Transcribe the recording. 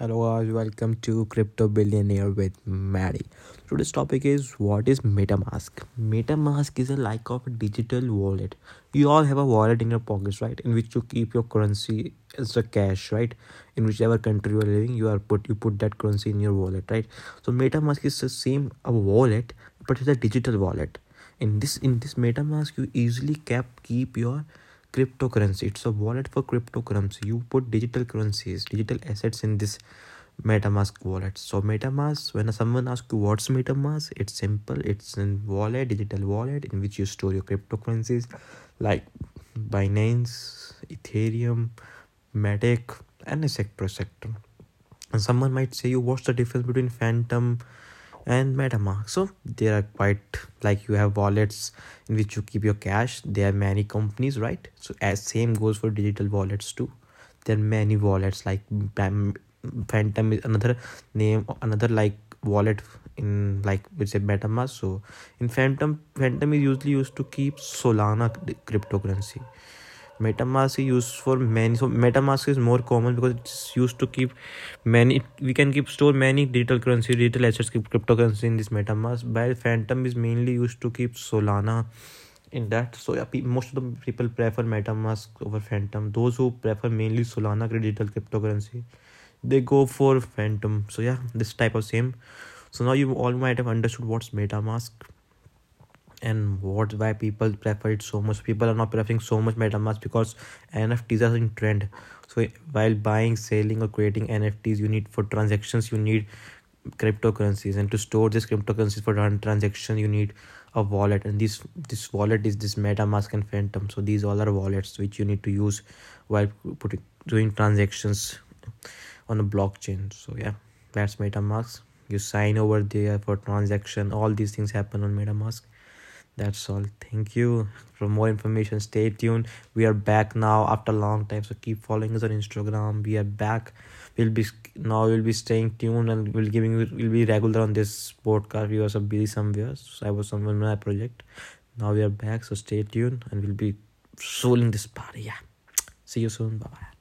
Hello guys, welcome to Crypto Billionaire with Maddy. Today's topic is what is MetaMask? MetaMask is a like of a digital wallet. You all have a wallet in your pockets, right? In which you keep your currency as a cash, right? In whichever country you are living, you are put you put that currency in your wallet, right? So MetaMask is the same a wallet, but it's a digital wallet. In this in this MetaMask, you easily kept keep your cryptocurrency. It's a wallet for cryptocurrency. You put digital currencies digital assets in this metamask wallet. So metamask when someone asks you what's metamask? It's simple. It's a wallet digital wallet in which you store your cryptocurrencies like binance ethereum matic and etc sector. And someone might say you what's the difference between phantom and metamask ah, so they are quite like you have wallets in which you keep your cash. There are many companies right? So as same goes for digital wallets too. There are many wallets like phantom is another name another like wallet in like which say metamask ah, so in phantom phantom is usually used to keep solana cryptocurrency metamask is used for many so metamask is more common because it's used to keep many we can keep store many digital currency digital assets cryptocurrency in this metamask while phantom is mainly used to keep solana in that. So yeah most of the people prefer metamask over phantom. Those who prefer mainly solana digital cryptocurrency they go for phantom. So yeah this type of same. So now you all might have understood what's metamask and what why people prefer it so much. People are not preferring so much metamask because nfts are in trend. So while buying selling or creating nfts you need for transactions you need cryptocurrencies. And to store this cryptocurrencies for transaction you need a wallet. And this this wallet is this metamask and phantom. So these all are wallets which you need to use while putting doing transactions on a blockchain. So yeah that's metamask you sign over there for transaction. All these things happen on metamask that's all. Thank you. For more information stay tuned. We are back now after a long time so keep following us on instagram. We are back. We'll be now we'll be staying tuned and we'll giving we'll be regular on this podcast. We were so busy somewhere so i was somewhere in my project. Now we are back so stay tuned and we'll be soling this party yeah. See you soon. Bye bye